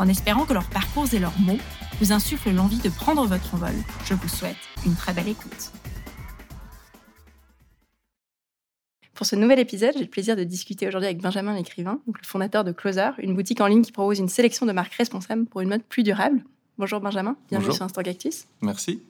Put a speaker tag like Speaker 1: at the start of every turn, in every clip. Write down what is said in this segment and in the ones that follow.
Speaker 1: En espérant que leurs parcours et leurs mots vous insuffle l'envie de prendre votre envol. Je vous souhaite une très belle écoute. Pour ce nouvel épisode, j'ai le plaisir de discuter aujourd'hui avec Benjamin l'écrivain, le fondateur de Closer, une boutique en ligne qui propose une sélection de marques responsables pour une mode plus durable. Bonjour Benjamin, bienvenue sur Instant Cactus.
Speaker 2: Merci.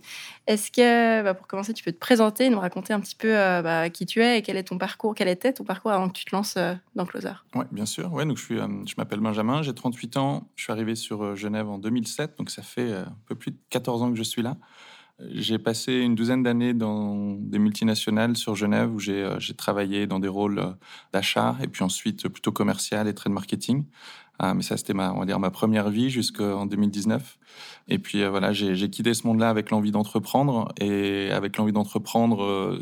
Speaker 1: Est-ce que, bah, pour commencer, tu peux te présenter, nous raconter un petit peu euh, bah, qui tu es et quel est ton parcours, quel était ton parcours avant que tu te lances euh, dans Closer?
Speaker 2: Oui, bien sûr. Ouais, donc je, suis, euh, je m'appelle Benjamin, j'ai 38 ans, je suis arrivé sur Genève en 2007, donc ça fait un peu plus de 14 ans que je suis là. J'ai passé une douzaine d'années dans des multinationales sur Genève où j'ai, j'ai travaillé dans des rôles d'achat et puis ensuite plutôt commercial et trade marketing. Ah, mais ça, c'était ma, on va dire, ma première vie jusqu'en 2019. Et puis euh, voilà, j'ai quitté ce monde-là avec l'envie d'entreprendre et avec l'envie d'entreprendre, euh,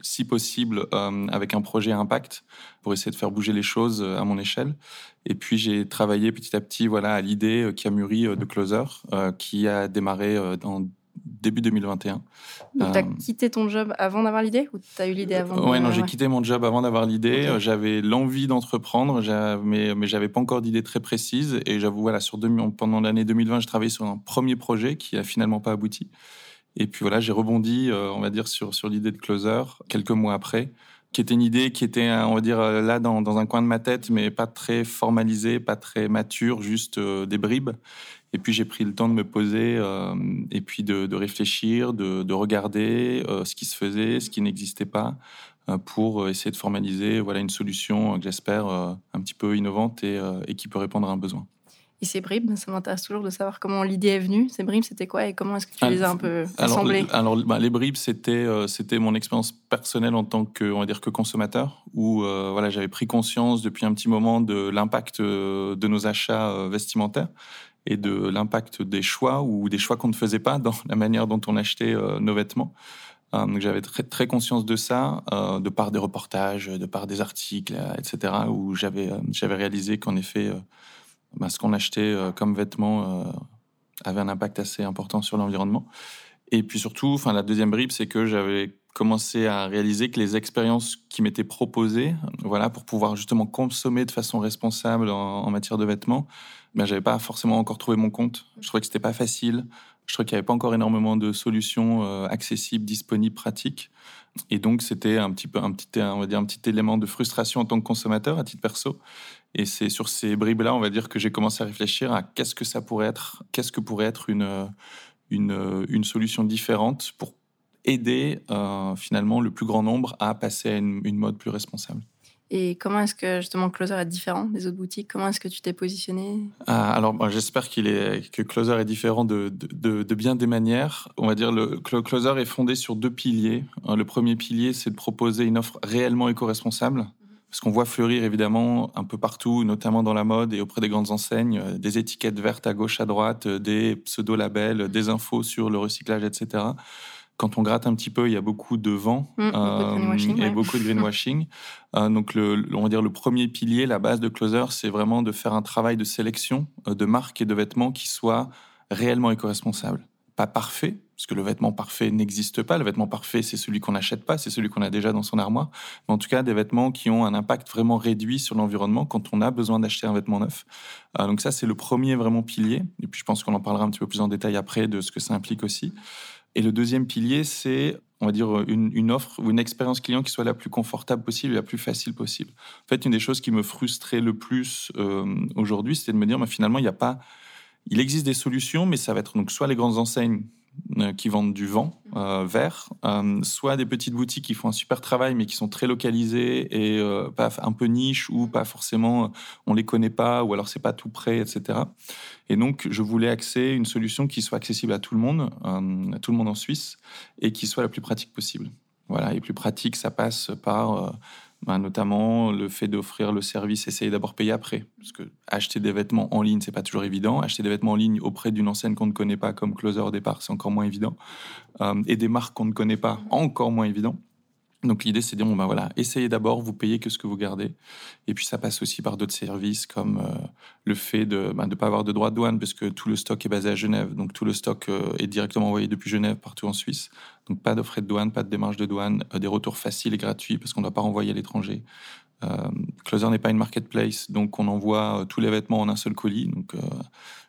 Speaker 2: si possible, euh, avec un projet impact pour essayer de faire bouger les choses à mon échelle. Et puis j'ai travaillé petit à petit, voilà, à l'idée qui a mûri de Closer, qui a démarré dans début 2021.
Speaker 1: Donc, tu as euh, quitté ton job avant d'avoir l'idée ou tu as eu l'idée avant
Speaker 2: Oui, non, j'ai quitté mon job avant d'avoir l'idée. J'avais l'envie d'entreprendre, mais, mais j'avais pas encore d'idée très précise. Et j'avoue, voilà, sur pendant l'année 2020, j'ai travaillé sur un premier projet qui a finalement pas abouti. Et puis voilà, j'ai rebondi, euh, on va dire, sur, sur l'idée de Closer quelques mois après qui était une idée qui était, on va dire, là dans, dans, un coin de ma tête, mais pas très formalisée, pas très mature, juste euh, des bribes. Et puis j'ai pris le temps de me poser euh, et puis de, réfléchir, de, regarder euh, ce qui se faisait, ce qui n'existait pas, euh, pour essayer de formaliser voilà, une solution que j'espère un petit peu innovante et, qui peut répondre à un besoin.
Speaker 1: Et ces bribes, ça m'intéresse toujours de savoir comment l'idée est venue. Ces bribes, c'était quoi et comment est-ce que tu les as un peu assemblées
Speaker 2: Alors, bah, les bribes, c'était c'était mon expérience personnelle en tant que on va dire que consommateur, où voilà j'avais pris conscience depuis un petit moment de l'impact de nos achats vestimentaires et de l'impact des choix ou des choix qu'on ne faisait pas dans la manière dont on achetait euh, nos vêtements. Euh, j'avais très, conscience de ça, euh, de par des reportages, de par des articles, etc., où j'avais j'avais réalisé qu'en effet, bah, ce qu'on achetait comme vêtements avait un impact assez important sur l'environnement. Et puis surtout, la deuxième bribe, c'est que j'avais commencé à réaliser que les expériences qui m'étaient proposées, voilà, pour pouvoir justement consommer de façon responsable en matière de vêtements, ben, j'avais pas forcément encore trouvé mon compte. Je trouvais que c'était pas facile. Je trouvais qu'il n'y avait pas encore énormément de solutions euh, accessibles, disponibles, pratiques. Et donc, c'était un petit peu, un petit, on va dire, un petit élément de frustration en tant que consommateur, à titre perso. Et c'est sur ces bribes-là, on va dire, que j'ai commencé à réfléchir à qu'est-ce que ça pourrait être, qu'est-ce que pourrait être une, une, solution différente pour aider euh, finalement le plus grand nombre à passer à une mode plus responsable.
Speaker 1: Et comment est-ce que justement Closer est différent des autres boutiques? Comment est-ce que tu t'es positionné?
Speaker 2: Ah, Alors, j'espère qu'il est que Closer est différent de, de, de, bien des manières. On va dire le Closer est fondé sur deux piliers. Euh, le premier pilier, c'est de proposer une offre réellement éco-responsable. Parce qu'on voit fleurir évidemment un peu partout, notamment dans la mode et auprès des grandes enseignes, euh, des étiquettes vertes à gauche, à droite, euh, des pseudo-labels, des infos sur le recyclage, etc quand on gratte un petit peu, il y a beaucoup de vent
Speaker 1: mmh, euh,
Speaker 2: et beaucoup de greenwashing. euh, donc, le, on va dire le premier pilier, la base de Closer, c'est vraiment de faire un travail de sélection euh, de marques et de vêtements qui soient réellement éco-responsables. Pas parfait, parce que le vêtement parfait n'existe pas. Le vêtement parfait, c'est celui qu'on n'achète pas, c'est celui qu'on a déjà dans son armoire. Mais en tout cas, des vêtements qui ont un impact vraiment réduit sur l'environnement quand on a besoin d'acheter un vêtement neuf. Euh, donc ça, c'est le premier vraiment pilier. Et puis, je pense qu'on en parlera un petit peu plus en détail après de ce que ça implique aussi. Et le deuxième pilier, c'est, on va dire, une, offre ou une expérience client qui soit la plus confortable possible et la plus facile possible. En fait, une des choses qui me frustrait le plus euh, aujourd'hui, c'était de me dire, finalement, il n'y a pas, il existe des solutions, mais ça va être donc soit les grandes enseignes qui vendent du vent euh, vert, euh, soit des petites boutiques qui font un super travail mais qui sont très localisées et pas un peu niche ou pas forcément on les connaît pas ou alors c'est pas tout près, etc. Et donc je voulais axer une solution qui soit accessible à tout le monde, à tout le monde en Suisse et qui soit la plus pratique possible. Voilà, et plus pratique, ça passe par bah, notamment le fait d'offrir le service, essayer d'abord payer après, parce que acheter des vêtements en ligne, c'est pas toujours évident. Acheter des vêtements en ligne auprès d'une enseigne qu'on ne connaît pas, comme Closer au départ, c'est encore moins évident. Euh, et des marques qu'on ne connaît pas, encore moins évident. Donc l'idée, c'est de dire, bon ben voilà, essayez d'abord, vous payez que ce que vous gardez. Et puis ça passe aussi par d'autres services comme euh, le fait de ne ben, pas avoir de droit de douane, parce que tout le stock est basé à Genève. Donc tout le stock euh, est directement envoyé depuis Genève partout en Suisse. Donc pas de frais de douane, pas de démarche de douane, euh, des retours faciles et gratuits, parce qu'on ne doit pas renvoyer à l'étranger. Closer n'est pas une marketplace, donc on envoie tous les vêtements en un seul colis. Donc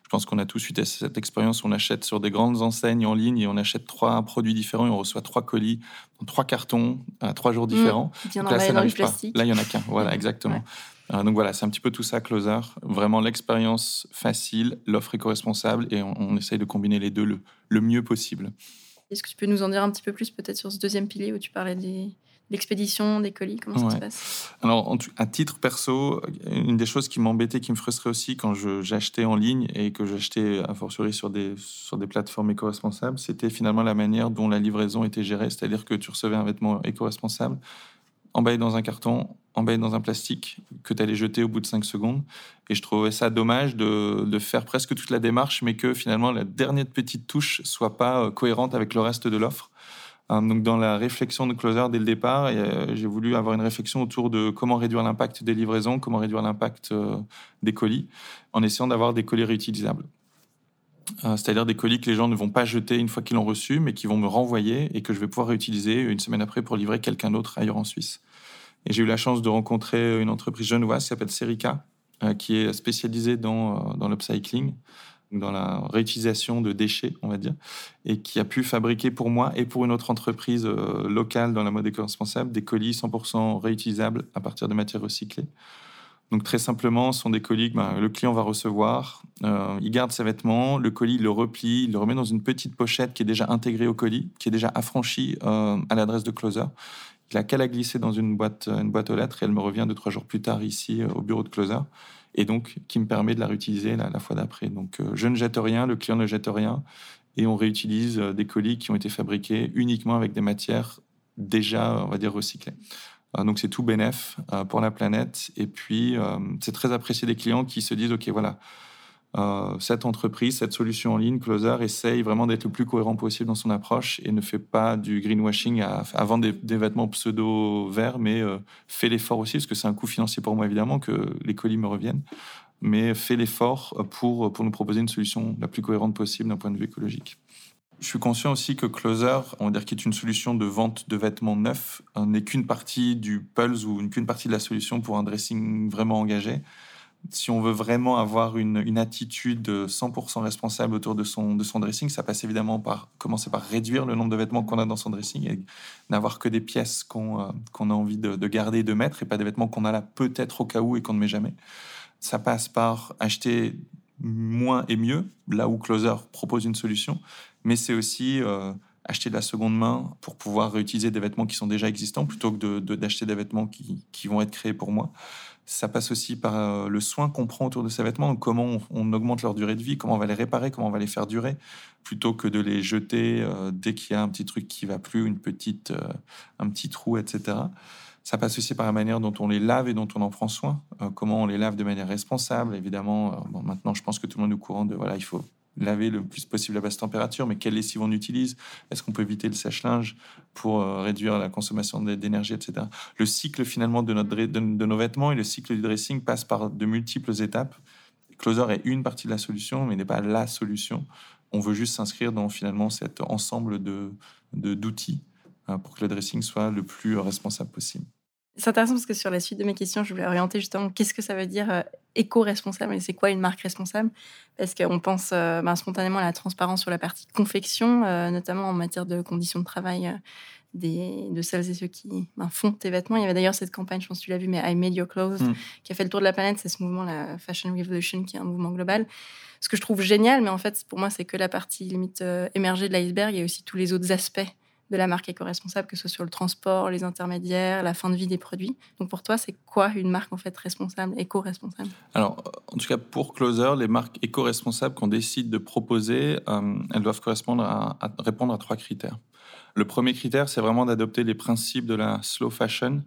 Speaker 2: je pense qu'on a tous eu cette expérience. On achète sur des grandes enseignes en ligne et on achète trois produits différents et on reçoit trois colis, trois cartons à trois jours mmh. différents.
Speaker 3: Mmh, là, ça n'arrive pas.
Speaker 2: Là, il y en a qu'un. Voilà, exactement. Euh, donc voilà, c'est un petit peu tout ça, Closer. Vraiment l'expérience facile, l'offre éco-responsable et on, on, essaye de combiner les deux le, le mieux possible.
Speaker 3: Est-ce que tu peux nous en dire un petit peu plus peut-être sur ce deuxième pilier où tu parlais des, l'expédition des colis Comment ça se passe?
Speaker 2: Alors, à titre perso, une des choses qui m'embêtait, qui me frustrait aussi quand j'achetais en ligne et que j'achetais a fortiori sur des, sur des plateformes éco-responsables, c'était finalement la manière dont la livraison était gérée. C'est-à-dire que tu recevais un vêtement éco-responsable, emballé dans un carton, emballé dans un plastique, que tu allais jeter au bout de 5 secondes. Et je trouvais ça dommage de, de, faire presque toute la démarche, mais que finalement la dernière petite touche soit pas euh, cohérente avec le reste de l'offre. Euh, donc dans la réflexion de Closer dès le départ, euh, j'ai voulu avoir une réflexion autour de comment réduire l'impact des livraisons, comment réduire l'impact euh, des colis, en essayant d'avoir des colis réutilisables. C'est-à-dire des colis que les gens ne vont pas jeter une fois qu'ils l'ont reçu, mais qui vont me renvoyer et que je vais pouvoir réutiliser une semaine après pour livrer quelqu'un d'autre ailleurs en Suisse. Et j'ai eu la chance de rencontrer une entreprise genevoise qui s'appelle Serica, qui est spécialisée dans, dans l'upcycling dans la réutilisation de déchets, on va dire, et qui a pu fabriquer pour moi et pour une autre entreprise euh, locale dans la mode éco-responsable des colis 100% réutilisables à partir de matières recyclées. Donc très simplement, ce sont des colis que ben, le client va recevoir, euh, il garde ses vêtements, le colis il le replie, il le remet dans une petite pochette qui est déjà intégrée au colis, qui est déjà affranchie euh, à l'adresse de Closer. Il a qu'à la glisser dans une boîte, une boîte aux lettres et elle me revient deux, trois jours plus tard ici au bureau de Closer et donc qui me permet de la réutiliser la, fois d'après. Donc euh, je ne jette rien, le client ne jette rien, et on réutilise euh, des colis qui ont été fabriqués uniquement avec des matières déjà, on va dire, recyclées. Euh, donc c'est tout bénéf pour la planète, et puis c'est très apprécié des clients qui se disent, OK, voilà, euh, cette entreprise, cette solution en ligne, Closer, essaye vraiment d'être le plus cohérent possible dans son approche et ne fait pas du greenwashing à, vendre des, vêtements pseudo-verts, mais euh, fait l'effort aussi, parce que c'est un coût financier pour moi évidemment que les colis me reviennent, mais fait l'effort pour, pour nous proposer une solution la plus cohérente possible d'un point de vue écologique. Je suis conscient aussi que Closer, on va dire qui est une solution de vente de vêtements neufs, euh, n'est qu'une partie du pulse ou qu'une partie de la solution pour un dressing vraiment engagé si on veut vraiment avoir une, attitude 100% responsable autour de son, de son dressing, ça passe évidemment par commencer par réduire le nombre de vêtements qu'on a dans son dressing et n'avoir que des pièces qu'on euh, a envie de, garder et de mettre et pas des vêtements qu'on a là peut-être au cas où et qu'on ne met jamais. Ça passe par acheter moins et mieux, là où Closer propose une solution, mais c'est aussi euh, acheter de la seconde main pour pouvoir réutiliser des vêtements qui sont déjà existants plutôt que d'acheter des vêtements qui, qui vont être créés pour moi. Ça passe aussi par euh, le soin qu'on prend autour de ces vêtements, comment on, augmente leur durée de vie, comment on va les réparer, comment on va les faire durer, plutôt que de les jeter euh, dès qu'il y a un petit truc qui va plus, une petite, euh, un petit trou, etc. Ça passe aussi par la manière dont on les lave et dont on en prend soin, comment on les lave de manière responsable. Évidemment, bon, maintenant je pense que tout le monde est au courant de voilà, il faut laver le plus possible à basse température, mais quelle lessive on utilise? Est-ce qu'on peut éviter le sèche-linge pour euh, réduire la consommation d'énergie, etc. Le cycle finalement de, nos vêtements et le cycle du dressing passe par de multiples étapes. Closer est une partie de la solution, mais n'est pas la solution. On veut juste s'inscrire dans finalement cet ensemble de d'outils hein, pour que le dressing soit le plus responsable possible.
Speaker 3: C'est intéressant parce que sur la suite de mes questions, je voulais orienter justement qu'est-ce que ça veut dire euh, éco-responsable et c'est quoi une marque responsable? Parce qu'on pense euh, ben, spontanément à la transparence sur la partie confection, euh, notamment en matière de conditions de travail des, de celles et ceux qui ben, font tes vêtements. Il y avait d'ailleurs cette campagne, je pense que tu l'as vu, mais I Made Your Clothes, mm. qui a fait le tour de la planète. C'est ce mouvement, la Fashion Revolution, qui est un mouvement global. Ce que je trouve génial, mais en fait, pour moi, c'est que la partie limite émergée de l'iceberg. Il y a aussi tous les autres aspects de la marque éco-responsable, que ce soit sur le transport, les intermédiaires, la fin de vie des produits. Donc pour toi, c'est quoi une marque en fait responsable, éco-responsable?
Speaker 2: Alors, en tout cas pour Closer, les marques éco-responsables qu'on décide de proposer, euh, elles doivent correspondre à, répondre à trois critères. Le premier critère, c'est vraiment d'adopter les principes de la slow fashion mhm.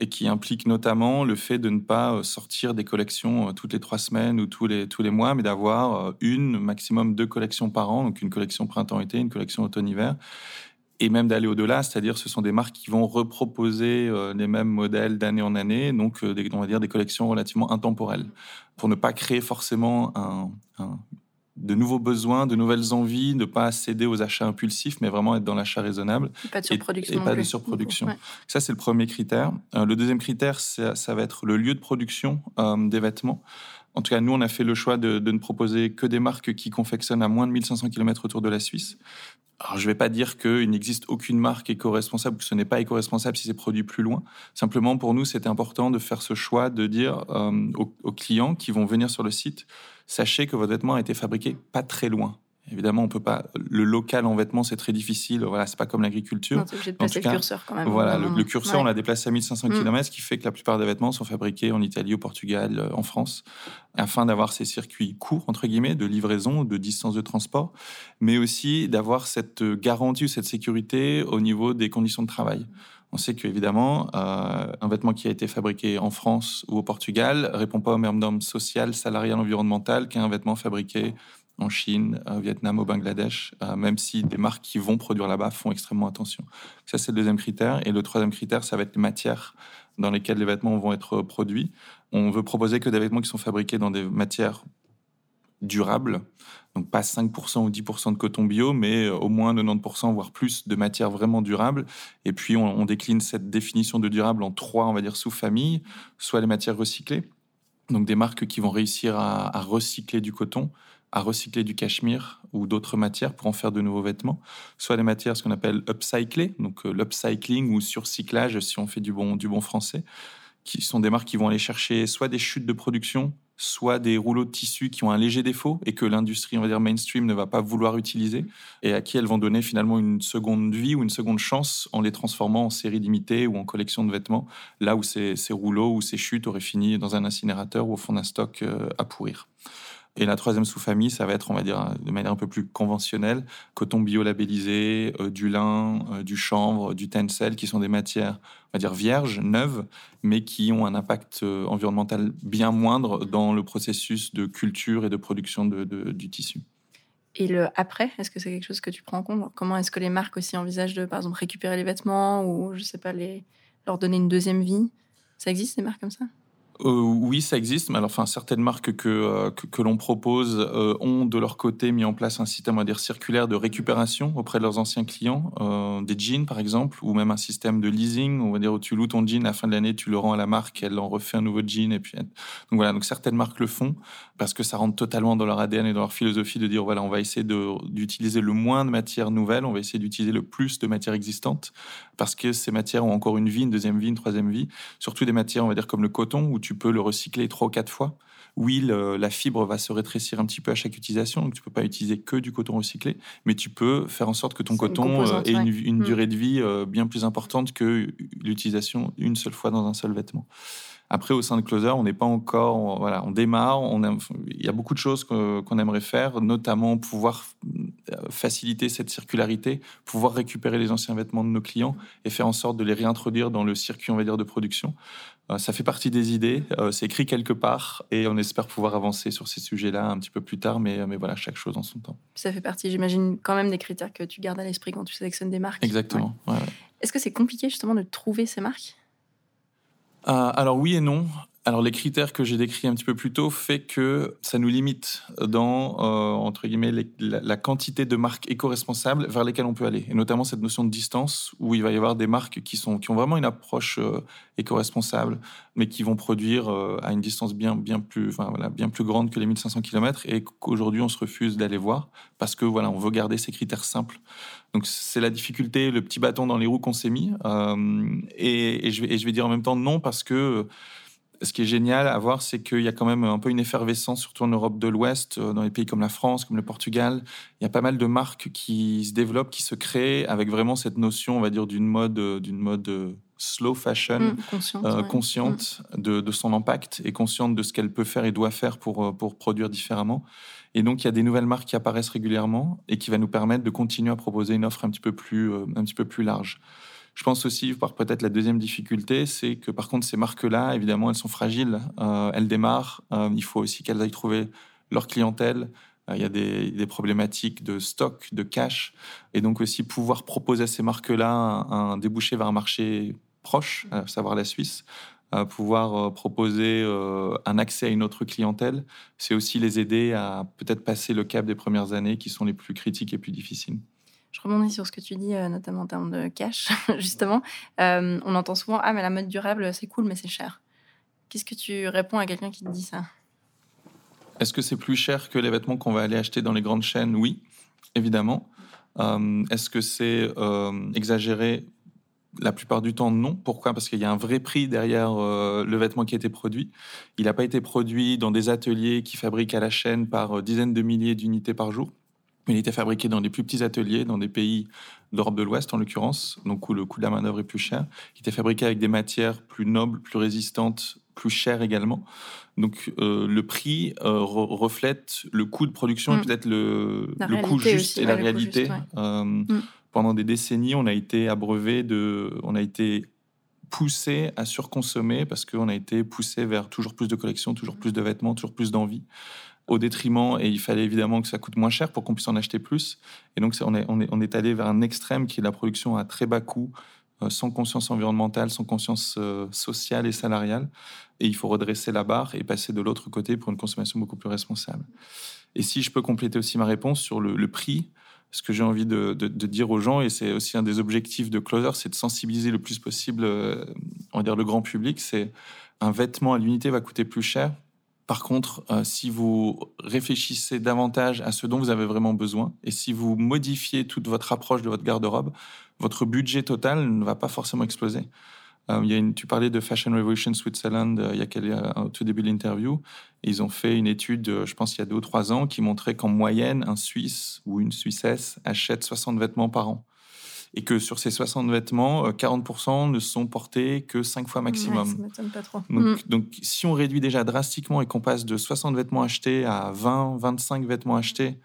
Speaker 2: et qui implique notamment le fait de ne pas sortir des collections toutes les trois semaines ou tous les, tous les mois, mais d'avoir une, maximum deux collections par an, donc une collection printemps-été, une collection automne-hiver et même d'aller au-delà, c'est-à-dire ce sont des marques qui vont reproposer euh, les mêmes modèles d'année en année, donc euh, des, on va dire des collections relativement intemporelles, pour ne pas créer forcément un, de nouveaux besoins, de nouvelles envies, ne pas céder aux achats impulsifs, mais vraiment être dans l'achat raisonnable.
Speaker 3: Et pas de surproduction.
Speaker 2: Et, pas de surproduction. Ça, c'est le premier critère. Euh, le deuxième critère, ça, va être le lieu de production des vêtements. En tout cas, nous, on a fait le choix de, ne proposer que des marques qui confectionnent à moins de 1500 km autour de la Suisse. Alors, je ne vais pas dire qu'il n'existe aucune marque éco-responsable, que ce n'est pas éco-responsable si c'est produit plus loin. Simplement, pour nous, c'était important de faire ce choix de dire euh, aux, clients qui vont venir sur le site, sachez que votre vêtement a été fabriqué pas très loin. Évidemment, on peut pas. Le local en vêtements, c'est très difficile. Voilà, c'est pas comme l'agriculture.
Speaker 3: obligé de placer le curseur quand même.
Speaker 2: Voilà, le, curseur, on l'a déplacé à 1500 mm. km, ce qui fait que la plupart des vêtements sont fabriqués en Italie, au Portugal, euh, en France, afin d'avoir ces circuits courts entre guillemets de livraison, de distance de transport, mais aussi d'avoir cette garantie ou cette sécurité au niveau des conditions de travail. On sait qu'évidemment, euh, un vêtement qui a été fabriqué en France ou au Portugal répond pas aux mêmes normes sociales, salariales, environnementales qu'un vêtement fabriqué en Chine, au Vietnam, au Bangladesh, euh, même si des marques qui vont produire là-bas font extrêmement attention. Ça, c'est le deuxième critère. Et le troisième critère, ça va être les matières dans lesquelles les vêtements vont être produits. On veut proposer que des vêtements qui sont fabriqués dans des matières durables, donc pas 5% ou 10% de coton bio, mais au moins 90%, voire plus de matières vraiment durables. Et puis, on, décline cette définition de durable en trois, on va dire, sous-familles, soit les matières recyclées, donc des marques qui vont réussir à recycler du coton, à recycler du cachemire ou d'autres matières pour en faire de nouveaux vêtements, soit des matières ce qu'on appelle upcyclées, donc euh, l'upcycling ou surcyclage si on fait du bon, du bon français, qui sont des marques qui vont aller chercher soit des chutes de production, soit des rouleaux de tissu qui ont un léger défaut et que l'industrie, on va dire mainstream, ne va pas vouloir utiliser, et à qui elles vont donner finalement une seconde vie ou une seconde chance en les transformant en série limitée ou en collection de vêtements, là où ces, ces rouleaux ou ces chutes auraient fini dans un incinérateur ou au fond d'un stock euh, à pourrir. Et la troisième sous-famille, ça va être, on va dire, de manière un peu plus conventionnelle, coton bio-labellisé, euh, du lin, euh, du chanvre, du tencel, qui sont des matières, on va dire, vierges, neuves, mais qui ont un impact euh, environnemental bien moindre dans le processus de culture et de production du tissu.
Speaker 3: Et le après, est-ce que c'est quelque chose que tu prends en compte? Comment est-ce que les marques aussi envisagent de, par exemple, récupérer les vêtements ou, je sais pas, les, leur donner une deuxième vie? Ça existe des marques comme ça?
Speaker 2: Euh, oui, ça existe, mais alors, enfin, certaines marques que, euh, que, l'on propose euh, ont de leur côté mis en place un système, on va dire, circulaire de récupération auprès de leurs anciens clients, des jeans par exemple, ou même un système de leasing, on va dire où tu loues ton jean à la fin de l'année, tu le rends à la marque, elle en refait un nouveau jean, et puis donc voilà, donc certaines marques le font parce que ça rentre totalement dans leur ADN et dans leur philosophie de dire voilà, on va essayer d'utiliser le moins de matières nouvelles, on va essayer d'utiliser le plus de matières existantes parce que ces matières ont encore une vie, une deuxième vie, une troisième vie, surtout des matières, on va dire comme le coton où tu peux le recycler trois ou quatre fois. Oui, la fibre va se rétrécir un petit peu à chaque utilisation, donc tu peux pas utiliser que du coton recyclé, mais tu peux faire en sorte que ton coton euh, ait une, mm. durée de vie euh, bien plus importante que l'utilisation une seule fois dans un seul vêtement. Après, au sein de Closer, on n'est pas encore, on, voilà, on démarre. On il y a beaucoup de choses qu'on aimerait faire, notamment pouvoir euh, faciliter cette circularité, pouvoir récupérer les anciens vêtements de nos clients et faire en sorte de les réintroduire dans le circuit, on va dire, de production. Euh, ça fait partie des idées, euh, c'est écrit quelque part et on espère pouvoir avancer sur ces sujets-là un petit peu plus tard, mais, mais voilà, chaque chose en son temps.
Speaker 3: Ça fait partie, j'imagine, quand même des critères que tu gardes à l'esprit quand tu sélectionnes des marques.
Speaker 2: Exactement.
Speaker 3: Est-ce que c'est compliqué justement de trouver ces marques?
Speaker 2: Alors oui et non. Alors les critères que j'ai décrits un petit peu plus tôt fait que ça nous limite dans euh, entre guillemets la, quantité de marques éco-responsables vers lesquelles on peut aller, et notamment cette notion de distance où il va y avoir des marques qui sont qui ont vraiment une approche euh, éco-responsable, mais qui vont produire euh, à une distance bien bien plus enfin, voilà, bien plus grande que les 1500 km et qu'aujourd'hui on se refuse d'aller voir parce que voilà on veut garder ces critères simples. Donc c'est la difficulté, le petit bâton dans les roues qu'on s'est mis, et, je vais, et je vais dire en même temps non parce que ce qui est génial à voir, c'est qu'il y a quand même un peu une effervescence, surtout en Europe de l'Ouest, euh, dans les pays comme la France, comme le Portugal. Il y a pas mal de marques qui se développent, qui se créent avec vraiment cette notion, on va dire, d'une mode, euh, d'une mode euh, slow fashion,
Speaker 1: Mmh, consciente.
Speaker 2: euh,
Speaker 1: ouais.
Speaker 2: consciente de, de son impact et consciente de ce qu'elle peut faire et doit faire pour, pour produire différemment. Et donc, il y a des nouvelles marques qui apparaissent régulièrement et qui va nous permettre de continuer à proposer une offre un petit peu plus, un petit peu plus large. Je pense aussi, par peut-être la deuxième difficulté, c'est que par contre, ces marques-là, évidemment, elles sont fragiles. Euh, elles démarrent. Euh, il faut aussi qu'elles aillent trouver leur clientèle. Euh, il y a des, problématiques de stock, de cash. Et donc aussi pouvoir proposer à ces marques-là un, débouché vers un marché proche, à savoir la Suisse. Pouvoir proposer un accès à une autre clientèle, c'est aussi les aider à peut-être passer le cap des premières années qui sont les plus critiques et plus difficiles.
Speaker 1: Je rebondis sur ce que tu dis, euh, notamment en termes de cash, justement. Euh, on entend souvent Ah, mais la mode durable, c'est cool, mais c'est cher. Qu'est-ce que tu réponds à quelqu'un qui te dit ça?
Speaker 2: Est-ce que c'est plus cher que les vêtements qu'on va aller acheter dans les grandes chaînes? Oui, évidemment. Euh, Est-ce que c'est exagéré? La plupart du temps, non. Pourquoi? Parce qu'il y a un vrai prix derrière le vêtement qui a été produit. Il n'a pas été produit dans des ateliers qui fabriquent à la chaîne par dizaines de milliers d'unités par jour. Il été fabriqué dans des plus petits ateliers, dans des pays d'Europe de l'Ouest en l'occurrence, donc où le coût de la main-d'œuvre est plus cher. Il était fabriqué avec des matières plus nobles, plus résistantes, plus chères également. Donc euh, le prix euh, re- reflète le coût de production et
Speaker 1: Mm.
Speaker 2: peut-être le, coût juste
Speaker 1: aussi,
Speaker 2: et
Speaker 1: ouais,
Speaker 2: la réalité.
Speaker 1: juste, ouais.
Speaker 2: Euh,
Speaker 1: Mm.
Speaker 2: Pendant des décennies, on a été abreuvé de, on a été poussé à surconsommer parce qu'on a été poussé vers toujours plus de collections, toujours plus de vêtements, toujours plus d'envie au détriment, et il fallait évidemment que ça coûte moins cher pour qu'on puisse en acheter plus. Et donc, on est, allé vers un extrême qui est la production à très bas coût, euh, sans conscience environnementale, sans conscience euh, sociale et salariale. Et il faut redresser la barre et passer de l'autre côté pour une consommation beaucoup plus responsable. Et si je peux compléter aussi ma réponse sur le, prix, ce que j'ai envie de, de- de dire aux gens, et c'est aussi un des objectifs de Closer, c'est de sensibiliser le plus possible, euh, on va dire, le grand public. C'est un vêtement à l'unité va coûter plus cher. Par contre, euh, si vous réfléchissez davantage à ce dont vous avez vraiment besoin, et si vous modifiez toute votre approche de votre garde-robe, votre budget total ne va pas forcément exploser. Euh, tu parlais de Fashion Revolution Switzerland euh, il y a quel- au tout début de l'interview. Ils ont fait une étude, je pense il y a deux ou trois ans, qui montrait qu'en moyenne, un Suisse ou une Suissesse achète 60 vêtements par an. Et que sur ces 60 vêtements, euh, 40% ne sont portés que 5 fois maximum.
Speaker 1: Ouais, ça m'étonne pas trop.
Speaker 2: Donc,
Speaker 1: Mm.
Speaker 2: donc, si on réduit déjà drastiquement et qu'on passe de 60 vêtements achetés à 20, 25 vêtements achetés,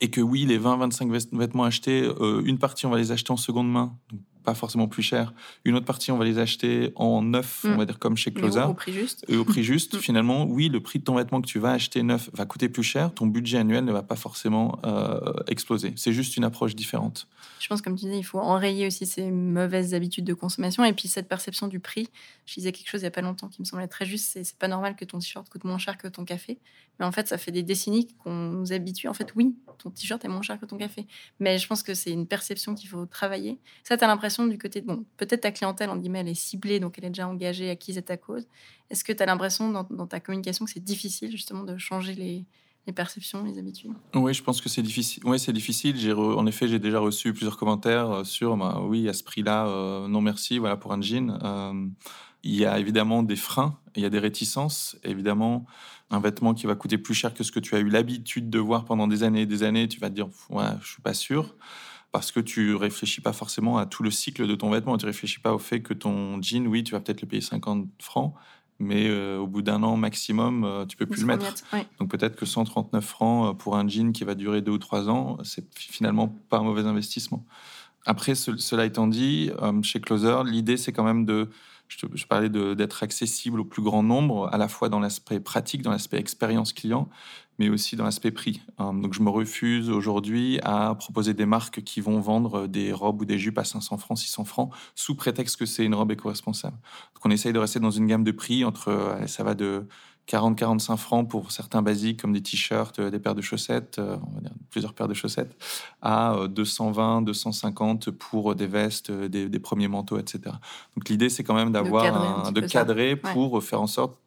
Speaker 2: et que oui, les 20, 25 vêt- vêtements achetés, euh, une partie, on va les acheter en seconde main, donc pas forcément plus cher. Une autre partie, on va les acheter en neuf,
Speaker 1: Mm.
Speaker 2: on va dire comme chez
Speaker 1: au, au prix juste.
Speaker 2: Et au prix juste,
Speaker 1: Mm.
Speaker 2: finalement, oui, le prix de ton vêtement que tu vas acheter neuf va coûter plus cher. Ton budget annuel ne va pas forcément euh, exploser. C'est juste une approche différente.
Speaker 1: Je pense, comme tu dis, il faut enrayer aussi ces mauvaises habitudes de consommation et puis cette perception du prix. Je disais quelque chose il n'y a pas longtemps qui me semblait très juste. C'est c'est pas normal que ton t-shirt coûte moins cher que ton café. Mais en fait, ça fait des décennies qu'on nous habitue. En fait, oui, ton t-shirt est moins cher que ton café. Mais je pense que c'est une perception qu'il faut travailler. Ça, tu as l'impression du côté de. Bon, peut-être ta clientèle, en guillemets, elle est ciblée, donc elle est déjà engagée, acquise à ta cause. Est-ce que tu as l'impression dans, ta communication que c'est difficile justement de changer les, perceptions, les habitudes?
Speaker 2: Oui, je pense que c'est difficile. Oui, c'est difficile. J'ai En effet, j'ai déjà reçu plusieurs commentaires euh, sur, bah, oui, à ce prix-là, euh, non merci, voilà, pour un jean. Euh, il y a évidemment des freins, il y a des réticences. Évidemment, un vêtement qui va coûter plus cher que ce que tu as eu l'habitude de voir pendant des années et des années, tu vas te dire, ouais, je suis pas sûr. Parce que tu réfléchis pas forcément à tout le cycle de ton vêtement. Tu réfléchis pas au fait que ton jean, oui, tu vas peut-être le payer 50 francs, mais euh, au bout d'un an maximum, euh, tu peux plus le mettre.
Speaker 1: Ouais.
Speaker 2: Donc peut-être que 139 francs euh, pour un jean qui va durer deux ou trois ans, c'est finalement pas un mauvais investissement. Après, ce- cela étant dit, euh, chez Closer, l'idée c'est quand même de, je, parlais d'être accessible au plus grand nombre, à la fois dans l'aspect pratique, dans l'aspect expérience client, mais aussi dans l'aspect prix. Euh, donc je me refuse aujourd'hui à proposer des marques qui vont vendre des robes ou des jupes à 500 francs, 600 francs, sous prétexte que c'est une robe éco-responsable. Donc on essaye de rester dans une gamme de prix entre, euh, ça va de 40-45 francs pour certains basiques comme des t-shirts, euh, des paires de chaussettes, euh, on va dire plusieurs paires de chaussettes, à euh, 220, 250 pour euh, des vestes, euh, des, des premiers manteaux, etc. Donc l'idée, c'est quand même d'avoir
Speaker 1: cadrer un
Speaker 2: de cadrer pour faire en sorte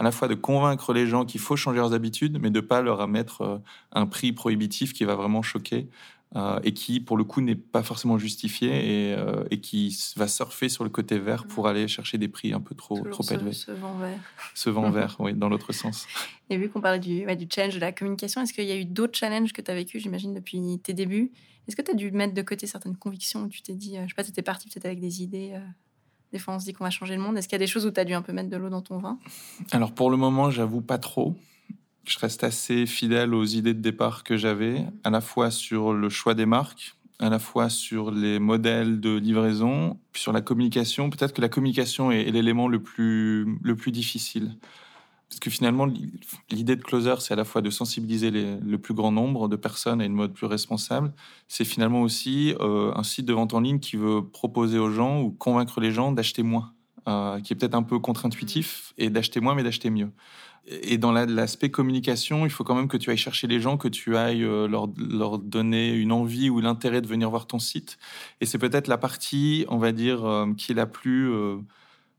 Speaker 2: à la fois de convaincre les gens qu'il faut changer leurs habitudes, mais de pas leur mettre euh, un prix prohibitif qui va vraiment choquer euh, et qui, pour le coup, n'est pas forcément justifié et, euh, et, qui va surfer sur le côté vert pour aller chercher des prix un peu trop, trop élevés.
Speaker 1: Ce vent vert.
Speaker 2: Ce vent vert, oui, dans l'autre sens.
Speaker 1: Et vu qu'on parlait du, ouais, du challenge de la communication, est-ce qu'il y a eu d'autres challenges que tu as vécu, j'imagine, depuis tes débuts? Est-ce que tu as dû mettre de côté certaines convictions où tu t'es dit, euh, je sais pas, tu étais parti peut-être avec des idées des fois, on se dit qu'on va changer le monde. Est-ce qu'il y a des choses où tu as dû un peu mettre de l'eau dans ton vin?
Speaker 2: Alors, pour le moment, j'avoue pas trop je reste assez fidèle aux idées de départ que j'avais, à la fois sur le choix des marques, à la fois sur les modèles de livraison, puis sur la communication. Peut-être que la communication est, l'élément le plus, le plus difficile. Parce que finalement, l'idée de Closer, c'est à la fois de sensibiliser le plus grand nombre de personnes à une mode plus responsable. C'est finalement aussi euh, un site de vente en ligne qui veut proposer aux gens ou convaincre les gens d'acheter moins, euh, qui est peut-être un peu contre-intuitif, et d'acheter moins, mais d'acheter mieux. Et dans l'aspect communication, il faut quand même que tu ailles chercher les gens, que tu ailles euh, leur, donner une envie ou l'intérêt de venir voir ton site. Et c'est peut-être la partie, on va dire, euh, qui est la plus euh,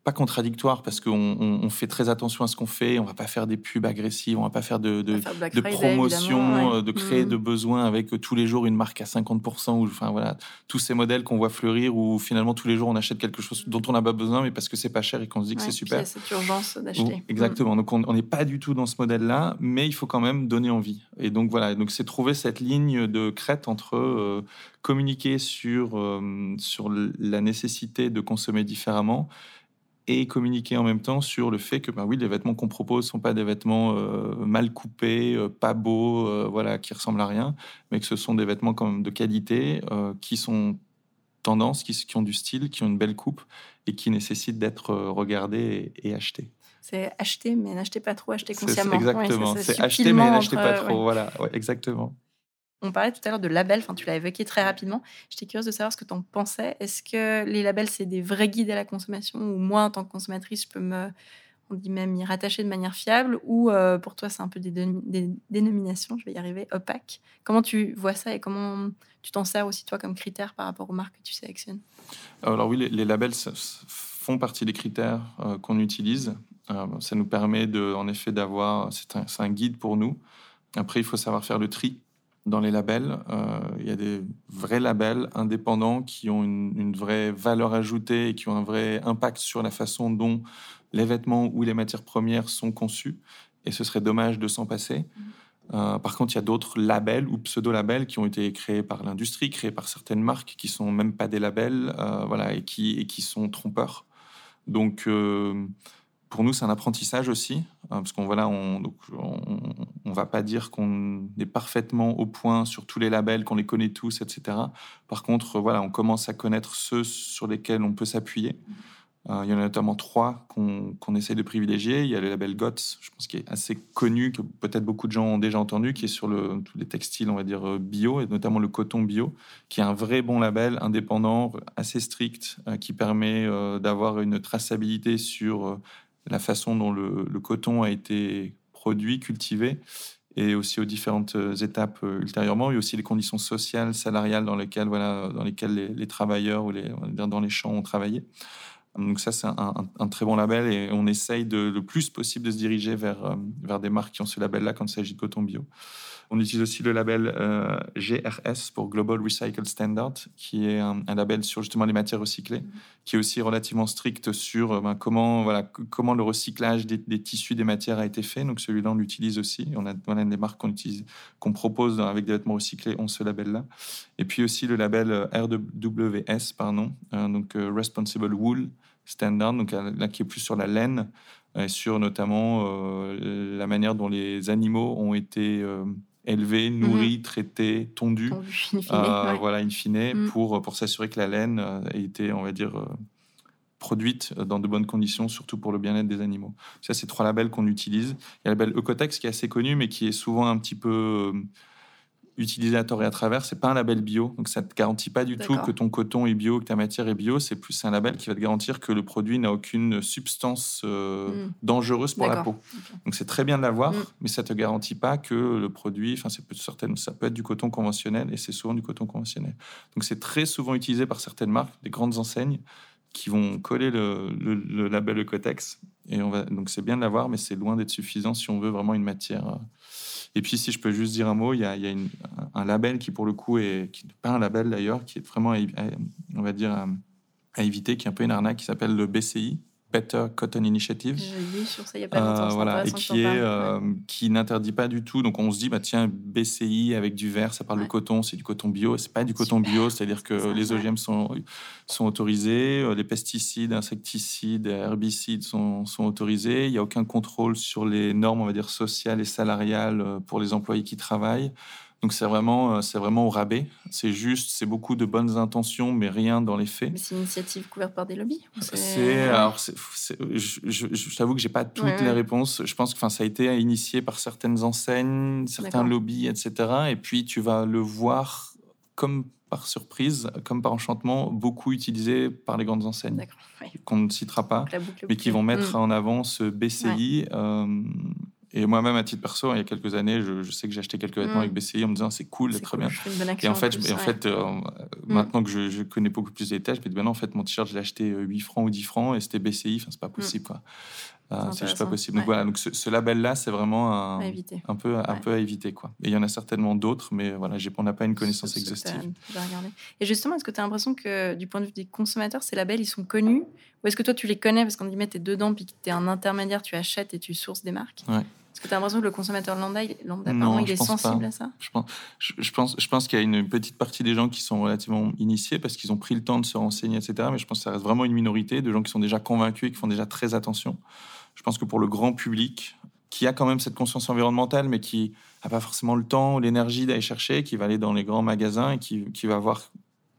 Speaker 2: pas contradictoire parce qu'on on, fait très attention à ce qu'on fait. On va pas faire des pubs agressives, on va pas faire de, de, de promotion, euh, de créer de mmh. besoins avec tous les jours une marque à 50%. Ou, enfin voilà, tous ces modèles qu'on voit fleurir où finalement tous les jours on achète quelque chose dont on n'a pas besoin, mais parce que c'est pas cher et qu'on se dit que c'est super. Il y
Speaker 1: a cette urgence d'acheter.
Speaker 2: Exactement. Donc on n'est pas du tout dans ce modèle-là, mais il faut quand même donner envie. Et donc voilà, donc c'est trouver cette ligne de crête entre euh, communiquer sur euh, sur la nécessité de consommer différemment et communiquer en même temps sur le fait que, ben oui, les vêtements qu'on propose sont pas des vêtements euh, mal coupés, euh, pas beaux, euh, voilà, qui ressemblent à rien, mais que ce sont des vêtements quand même de qualité, qui sont tendance, qui, qui, ont du style, qui ont une belle coupe et qui nécessitent d'être regardés et, achetés.
Speaker 1: C'est acheter, mais n'achetez pas trop, acheter consciemment.
Speaker 2: Exactement, c'est acheter, mais n'achetez pas trop. Voilà, exactement.
Speaker 1: On parlait tout à l'heure de labels, enfin tu l'as évoqué très rapidement. J'étais curieuse de savoir ce que tu en pensais. Est-ce que les labels, c'est des vrais guides à la consommation ou moi, en tant que consommatrice, je peux me, on dit même y rattacher de manière fiable ou euh, pour toi, c'est un peu des, dénominations, je vais y arriver, opaques Comment tu vois ça et comment tu t'en sers aussi toi comme critère par rapport aux marques que tu sélectionnes?
Speaker 2: Alors oui, les, labels font partie des critères euh, qu'on utilise. Euh, ça nous permet de, en effet d'avoir, c'est un, un guide pour nous. Après, il faut savoir faire le tri dans les labels. Euh, il y a des vrais labels indépendants qui ont une, vraie valeur ajoutée et qui ont un vrai impact sur la façon dont les vêtements ou les matières premières sont conçus. Et ce serait dommage de s'en passer. Mmh. Euh, par contre, il y a d'autres labels ou pseudo-labels qui ont été créés par l'industrie, créés par certaines marques qui sont même pas des labels, euh, voilà, et qui, et qui sont trompeurs. Donc, pour nous, c'est un apprentissage aussi, hein, parce qu'on voilà, on, on, va pas dire qu'on est parfaitement au point sur tous les labels, qu'on les connaît tous, etc. Par contre, voilà, on commence à connaître ceux sur lesquels on peut s'appuyer. Euh, il y en a notamment trois qu'on essaie de privilégier. Il y a le label GOTS, je pense, qui est assez connu, que peut-être beaucoup de gens ont déjà entendu, qui est sur le, tous les textiles, on va dire, euh, bio, et notamment le coton bio, qui est un vrai bon label indépendant, assez strict, euh, qui permet d'avoir une traçabilité sur la façon dont le, coton a été produit, cultivé, et aussi aux différentes euh, étapes euh, ultérieurement. A aussi les conditions sociales, salariales dans lesquelles, voilà, dans lesquelles les, travailleurs ou les, dans les champs ont travaillé. Donc ça, c'est un, très bon label et on essaye de, le plus possible de se diriger vers, euh, vers des marques qui ont ce label-là quand il s'agit de coton bio. On utilise aussi le label euh, GRS pour Global Recycle Standard, qui est un, label sur justement les matières recyclées, qui est aussi relativement strict sur euh, ben, comment, voilà, comment le recyclage des, tissus, des matières a été fait. Donc celui-là, on l'utilise aussi. On a, on a des marques qu'on utilise, qu'on propose avec des vêtements recyclés, ont ce label-là. Et puis aussi le label euh, RWS, pardon, donc Responsible Wool Standard, donc là qui est plus sur la laine, et sur notamment la manière dont les animaux ont été élevé, mhm. nourri, traité, tondu, euh, voilà, in fine, mhm. pour, pour s'assurer que la laine euh, ait été, on va dire, euh, produite dans de bonnes conditions, surtout pour le bien-être des animaux. Ça, c'est trois labels qu'on utilise. Il y a le label Ecotex qui est assez connu, mais qui est souvent un petit peu utilisateur et à travers, c'est pas un label bio, donc ça te garantit pas du tout que ton coton est bio, que ta matière est bio. C'est plus un label qui va te garantir que le produit n'a aucune substance euh, hmm. dangereuse pour la peau. Donc c'est très bien de l'avoir, hmm. mais ça te garantit pas que le produit, enfin c'est certaines, ça peut être du coton conventionnel et c'est souvent du coton conventionnel. Donc c'est très souvent utilisé par certaines marques, des grandes enseignes qui vont coller le, le, label Ecotex. Et on va, donc c'est bien de l'avoir, mais c'est loin d'être suffisant si on veut vraiment une matière, Et puis, si je peux juste dire un mot, il y a, un label qui, pour le coup, est qui pas un label d'ailleurs, qui est vraiment, on va dire, à, à éviter, qui est un peu une arnaque, qui s'appelle le BCI, Better Cotton Initiative.
Speaker 1: Lu sur ça il y a pas
Speaker 2: Euh,
Speaker 1: longtemps. c'est
Speaker 2: voilà, et qui est euh,
Speaker 1: Ouais.
Speaker 2: qui n'interdit pas du tout. Donc on se dit bah tiens BCI avec du vert, ça parle
Speaker 1: Ouais.
Speaker 2: de coton, c'est du coton bio. C'est pas du coton bio, c'est-à-dire que
Speaker 1: ça,
Speaker 2: les
Speaker 1: ouais.
Speaker 2: OGM sont sont autorisés, euh, les pesticides, insecticides, herbicides sont sont autorisés. Il y a aucun contrôle sur les normes, on va dire sociales et salariales euh, pour les employés qui travaillent. Donc c'est vraiment euh, c'est vraiment au rabais. C'est juste c'est beaucoup de bonnes intentions, mais rien dans les faits.
Speaker 1: Mais c'est une initiative couverte par des lobbies
Speaker 2: C'est alors, je, je, je t'avoue que j'ai pas toutes
Speaker 1: Ouais,
Speaker 2: les réponses. Je pense que, enfin, ça a été initié par certaines enseignes, certains lobbies, etc. Et puis tu vas le voir comme par surprise, comme par enchantement, beaucoup utilisé par les grandes enseignes
Speaker 1: ouais.
Speaker 2: qu'on ne citera pas, mais qui vont mettre
Speaker 1: Mm.
Speaker 2: en avant ce BCI. euh, et moi-même, à titre perso, il y a quelques années, je, je sais que j'ai acheté quelques vêtements
Speaker 1: Mm.
Speaker 2: avec BCI en me disant c'est cool, c'est très
Speaker 1: cool,
Speaker 2: bien. Et en fait,
Speaker 1: plus,
Speaker 2: je- et en
Speaker 1: ouais.
Speaker 2: fait euh,
Speaker 1: Mm.
Speaker 2: maintenant que je, je connais beaucoup plus les détails, je me dis, ben non, en fait, mon t-shirt, je l'ai acheté euh, 8 francs ou 10 francs et c'était BCI. Enfin, c'est pas possible, quoi. Euh, c'est juste pas possible. Donc voilà, donc ce, ce label-là, c'est vraiment un, un, peu, un
Speaker 1: Ouais.
Speaker 2: peu à éviter, quoi. Et il y en a certainement d'autres, mais voilà, j'ai- on n'a pas une connaissance exhaustive.
Speaker 1: Et justement, est-ce que tu as l'impression que du point de vue des consommateurs, ces labels, ils sont connus? Ou est-ce que toi, tu les connais? Parce qu'on dit, tu es dedans, puis tu es un intermédiaire, tu achètes et tu sources des marques
Speaker 2: Ouais.
Speaker 1: Est-ce que tu as l'impression que le consommateur lambda, il, lambda,
Speaker 2: Non,
Speaker 1: il est sensible
Speaker 2: pas.
Speaker 1: à ça
Speaker 2: Je pense, je, je pense, je pense qu'il y a une petite partie des gens qui sont relativement initiés parce qu'ils ont pris le temps de se renseigner, etc. Mais je pense que ça reste vraiment une minorité de gens qui sont déjà convaincus et qui font déjà très attention. Je pense que pour le grand public, qui a quand même cette conscience environnementale, mais qui n'a pas forcément le temps, l'énergie d'aller chercher, qui va aller dans les grands magasins et qui, qui va avoir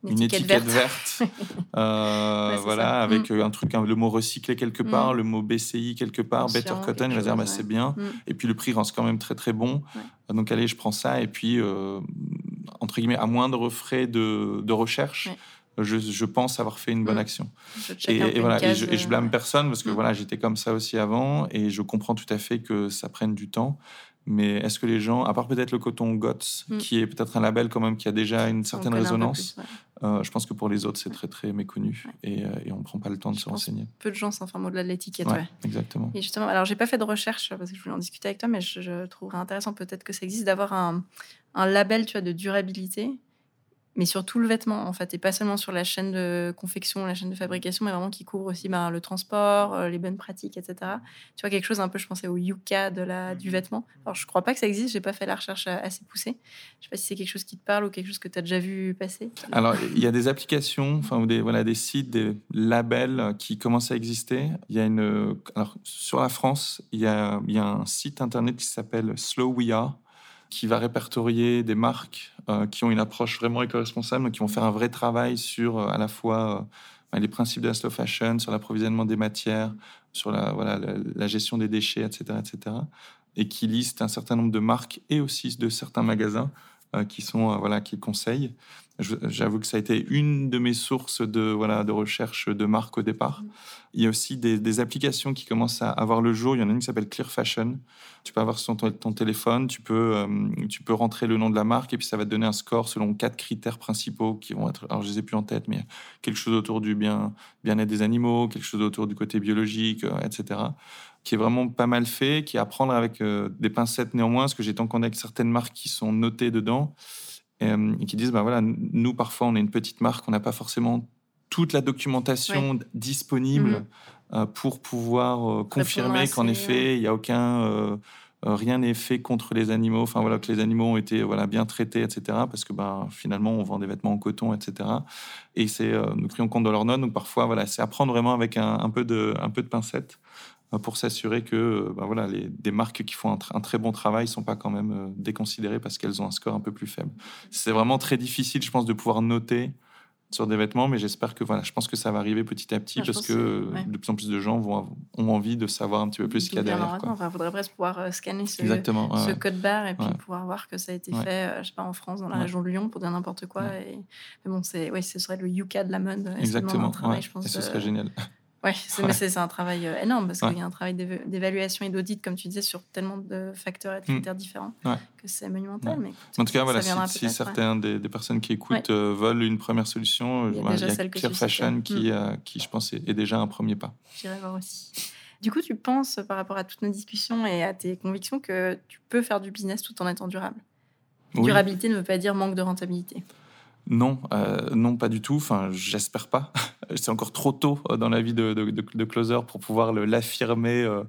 Speaker 2: une étiquette, verte, euh,
Speaker 1: Ouais,
Speaker 2: voilà,
Speaker 1: ça.
Speaker 2: avec euh, un truc, le mot recyclé quelque part,
Speaker 1: Mm.
Speaker 2: le mot BCI quelque part,
Speaker 1: Conscient,
Speaker 2: Better Cotton,
Speaker 1: quelque
Speaker 2: il va dire, bah, c'est bien.
Speaker 1: Mm.
Speaker 2: Et puis le prix reste quand même très très bon.
Speaker 1: Ouais.
Speaker 2: Donc allez, je prends ça. Et puis, euh, entre guillemets, à moindre frais de, de recherche,
Speaker 1: Ouais.
Speaker 2: je, je pense avoir fait une bonne
Speaker 1: Mm.
Speaker 2: action.
Speaker 1: Je
Speaker 2: Et, voilà, et je, et je blâme personne parce que
Speaker 1: Mm.
Speaker 2: voilà, j'étais comme ça aussi avant et je comprends tout à fait que ça prenne du temps. Mais est-ce que les gens, à part peut-être le coton GOTS,
Speaker 1: Mm.
Speaker 2: qui est peut-être un label quand même qui a déjà une certaine
Speaker 1: un
Speaker 2: résonance,
Speaker 1: plus, ouais.
Speaker 2: Euh, je pense que pour les autres, c'est très très méconnu
Speaker 1: Ouais.
Speaker 2: et, euh, et on prend pas le temps de
Speaker 1: Je
Speaker 2: se renseigner.
Speaker 1: Peu de gens s'informent au-delà de l'étiquette.
Speaker 2: Ouais,
Speaker 1: ouais.
Speaker 2: exactement.
Speaker 1: Et justement, alors j'ai pas fait de recherche parce que je voulais en discuter avec toi, mais je, je trouverais intéressant peut-être que ça existe d'avoir un, un label, tu vois, de durabilité, mais sur tout le vêtement en fait, et pas seulement sur la chaîne de confection, la chaîne de fabrication, mais vraiment qui couvre aussi ben, le transport, euh, les bonnes pratiques, etc. Tu vois quelque chose un peu, je pensais au Yuka de la du vêtement. Alors je crois pas que ça existe, j'ai pas fait la recherche euh, assez poussée. Je sais pas si c'est quelque chose qui te parle ou quelque chose que tu as déjà vu passer.
Speaker 2: Alors, il y a des applications, enfin, ou des, voilà, des sites, des labels euh, qui commencent à exister. Il y a une, alors, sur la France, il y a, il y a un site internet qui s'appelle Slow We Are, qui va répertorier des marques euh, qui ont une approche vraiment éco-responsable, qui vont faire un vrai travail sur euh, à la fois euh, les principes de la slow fashion, sur l'approvisionnement des matières, sur la, voilà, la, la gestion des déchets, etc., etc., et qui liste un certain nombre de marques et aussi de certains magasins qui sont voilà qui conseillent. J'avoue que ça a été une de mes sources de voilà de recherche de marques au départ. Il y a aussi des, des applications qui commencent à avoir le jour. Il y en a une qui s'appelle Clear Fashion. Tu peux avoir sur ton, ton téléphone, tu peux euh, tu peux rentrer le nom de la marque et puis ça va te donner un score selon quatre critères principaux qui vont être alors je les ai plus en tête mais quelque chose autour du bien bien-être des animaux, quelque chose autour du côté biologique, euh, etc qui est vraiment pas mal fait, qui est à prendre avec euh, des pincettes néanmoins, parce que j'ai en contact avec certaines marques qui sont notées dedans et, euh, et qui disent, bah voilà, nous parfois on est une petite marque, on n'a pas forcément toute la documentation disponible
Speaker 1: Mhm.
Speaker 2: euh, pour pouvoir euh, confirmer qu'en effet il n'y a aucun rien n'est fait contre les animaux, enfin voilà que les animaux ont été voilà bien traités, etc. Parce que ben finalement on vend des vêtements en coton, etc. Et c'est euh, nous prenons compte de leurs notes, donc parfois voilà c'est à prendre vraiment avec un, un peu de un peu de pincette pour s'assurer que euh, ben voilà les des marques qui font un, tr- un très bon travail sont pas quand même euh, déconsidérées parce qu'elles ont un score un peu plus faible. C'est vraiment très difficile, je pense, de pouvoir noter sur des vêtements, mais j'espère que voilà, je pense que ça va arriver petit à petit
Speaker 1: je
Speaker 2: parce que
Speaker 1: que- ouais.
Speaker 2: de plus en plus de gens vont ont envie de savoir un petit peu plus ce qu'il y a derrière. quoi.
Speaker 1: Enfin, faudrait presque pouvoir euh, scanner ce,
Speaker 2: Exactement. ouais,
Speaker 1: ce
Speaker 2: ouais.
Speaker 1: code barre et puis
Speaker 2: Ouais.
Speaker 1: pouvoir voir que ça a été fait, euh, je sais pas, en France, dans la région de Lyon, pour dire n'importe quoi. Et... Mais bon, c'est, ouais, ce serait le Yuka de la mode.
Speaker 2: Exactement.
Speaker 1: Un travail,
Speaker 2: ouais.
Speaker 1: je pense,
Speaker 2: Et ce serait génial.
Speaker 1: Ouais, c'est, un travail euh, énorme parce
Speaker 2: Ouais.
Speaker 1: qu'il y a un travail d'éva- d'évaluation et d'audit, comme tu disais, sur tellement de facteurs et de
Speaker 2: Mm.
Speaker 1: critères différents
Speaker 2: Ouais.
Speaker 1: que c'est monumental.
Speaker 2: Ouais.
Speaker 1: Mais
Speaker 2: En tout cas, voilà, si, si certains des, des personnes qui écoutent euh, veulent une première solution,
Speaker 1: Il y a
Speaker 2: voilà,
Speaker 1: déjà
Speaker 2: il y a
Speaker 1: celle citais.
Speaker 2: Fashion qui,
Speaker 1: Mm.
Speaker 2: euh, qui, je pense, est, est déjà un premier pas.
Speaker 1: J'irai voir aussi. Du coup, tu penses, par rapport à toutes nos discussions et à tes convictions, que tu peux faire du business tout en étant durable? Durabilité ne veut pas dire manque de rentabilité.
Speaker 2: Non, euh, non, pas du tout. Enfin, j'espère pas. C'est encore trop tôt euh, dans la vie de, closer pour pouvoir l'affirmer euh,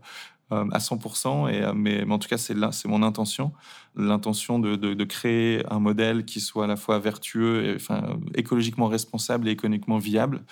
Speaker 2: à 100%. Et, mais, mais, en tout cas, c'est là, c'est mon intention. L'intention de, de, créer un modèle qui soit à la fois vertueux, enfin, écologiquement responsable et économiquement viable.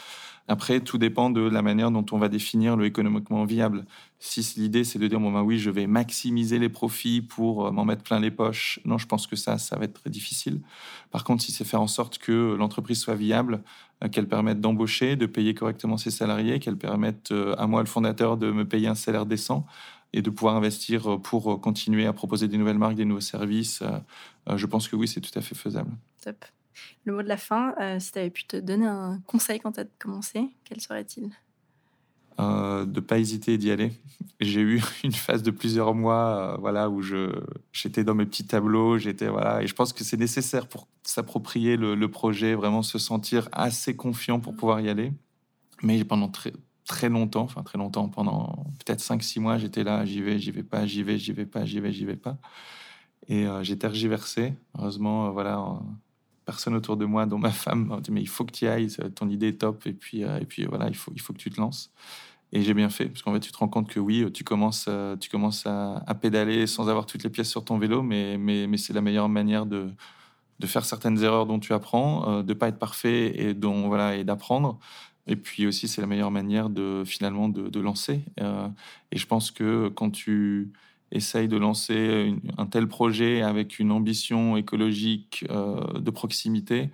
Speaker 2: Après, tout dépend de la manière dont on va définir le économiquement viable. Si l'idée c'est de dire bon ben oui, je vais maximiser les profits pour euh, m'en mettre plein les poches, non, je pense que ça, ça va être très difficile. Par contre, si c'est faire en sorte que l'entreprise soit viable, euh, qu'elle permette d'embaucher, de payer correctement ses salariés, qu'elle permette euh, à moi, le fondateur, de me payer un salaire décent et de pouvoir investir pour continuer à proposer des nouvelles marques, des nouveaux services, je pense que oui, c'est tout à fait faisable.
Speaker 1: Top. Le mot de la fin, euh, si tu avais pu te donner un conseil quand tu as commencé, quel serait-il?
Speaker 2: Euh, de pas hésiter d'y aller. J'ai eu une phase de plusieurs mois, euh, voilà, où je j'étais dans mes petits tableaux, j'étais voilà, et je pense que c'est nécessaire pour s'approprier le, projet, vraiment se sentir assez confiant pour pouvoir y aller. Mais pendant très très longtemps, enfin très longtemps, pendant peut-être 5-6 mois, j'étais là, j'y vais, j'y vais pas, j'y vais, j'y vais pas, j'y vais, j'y vais pas. Et j'ai tergiversé. Heureusement, voilà, personne autour de moi, dont ma femme, m'a dit mais il faut que tu y ailles, ton idée est top, et puis, euh, et puis voilà, il faut, il faut que tu te lances. Et j'ai bien fait, parce qu'en fait, tu te rends compte que oui, tu commences, euh, tu commences à, pédaler sans avoir toutes les pièces sur ton vélo, mais, mais, mais c'est la meilleure manière de, de faire certaines erreurs dont tu apprends, euh, de pas être parfait et dont voilà et d'apprendre. Et puis aussi, c'est la meilleure manière de finalement de, lancer. et je pense que quand tu essaye de lancer un tel projet avec une ambition écologique euh, de proximité,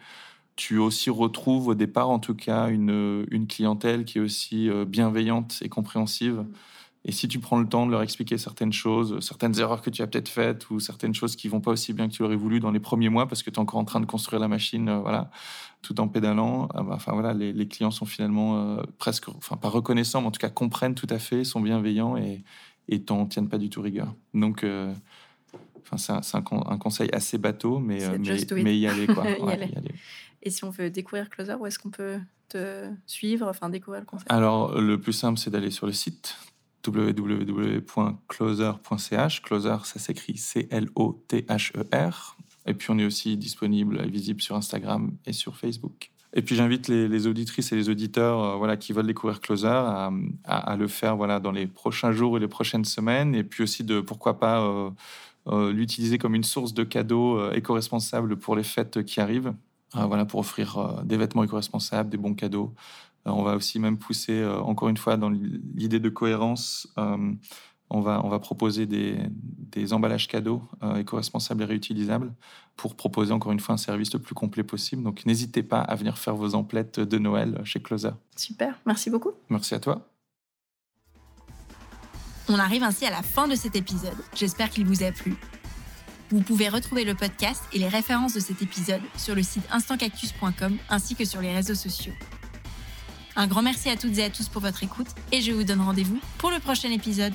Speaker 2: tu aussi retrouves au départ, en tout cas, une, une clientèle qui est aussi euh, bienveillante et compréhensive. Et si tu prends le temps de leur expliquer certaines choses, certaines erreurs que tu as peut-être faites ou certaines choses qui vont pas aussi bien que tu l'aurais voulu dans les premiers mois parce que tu es encore en train de construire la machine, euh, voilà, tout en pédalant, bah, enfin voilà, les, les, clients sont finalement presque, enfin pas reconnaissants, mais en tout cas comprennent tout à fait, sont bienveillants et, et t'en tiennent pas du tout rigueur. Donc, euh, enfin, c'est un, un, conseil assez bateau, mais, euh, mais, mais, y aller. Quoi.
Speaker 1: Et si on veut découvrir Closer, où est-ce qu'on peut te suivre, enfin découvrir le concept
Speaker 2: Alors, le plus simple, c'est d'aller sur le site www.closer.ch. Closer, ça s'écrit C-L-O-T-H-E-R. Et puis, on est aussi disponible et visible sur Instagram et sur Facebook. Et puis j'invite les, auditrices et les auditeurs euh, voilà, qui veulent découvrir Closer à, le faire voilà, dans les prochains jours et les prochaines semaines. Et puis aussi de pourquoi pas euh, euh, l'utiliser comme une source de cadeaux éco-responsables pour les fêtes qui arrivent. Voilà, pour offrir des vêtements éco-responsables, des bons cadeaux. on va aussi même pousser encore une fois dans l'idée de cohérence on va, on va proposer des, emballages cadeaux euh, éco-responsables et réutilisables pour proposer encore une fois un service le plus complet possible. Donc n'hésitez pas à venir faire vos emplettes de Noël chez Closer.
Speaker 1: Super, merci beaucoup.
Speaker 2: Merci à toi.
Speaker 3: On arrive ainsi à la fin de cet épisode. J'espère qu'il vous a plu. Vous pouvez retrouver le podcast et les références de cet épisode sur le site instantcactus.com ainsi que sur les réseaux sociaux. Un grand merci à toutes et à tous pour votre écoute et je vous donne rendez-vous pour le prochain épisode.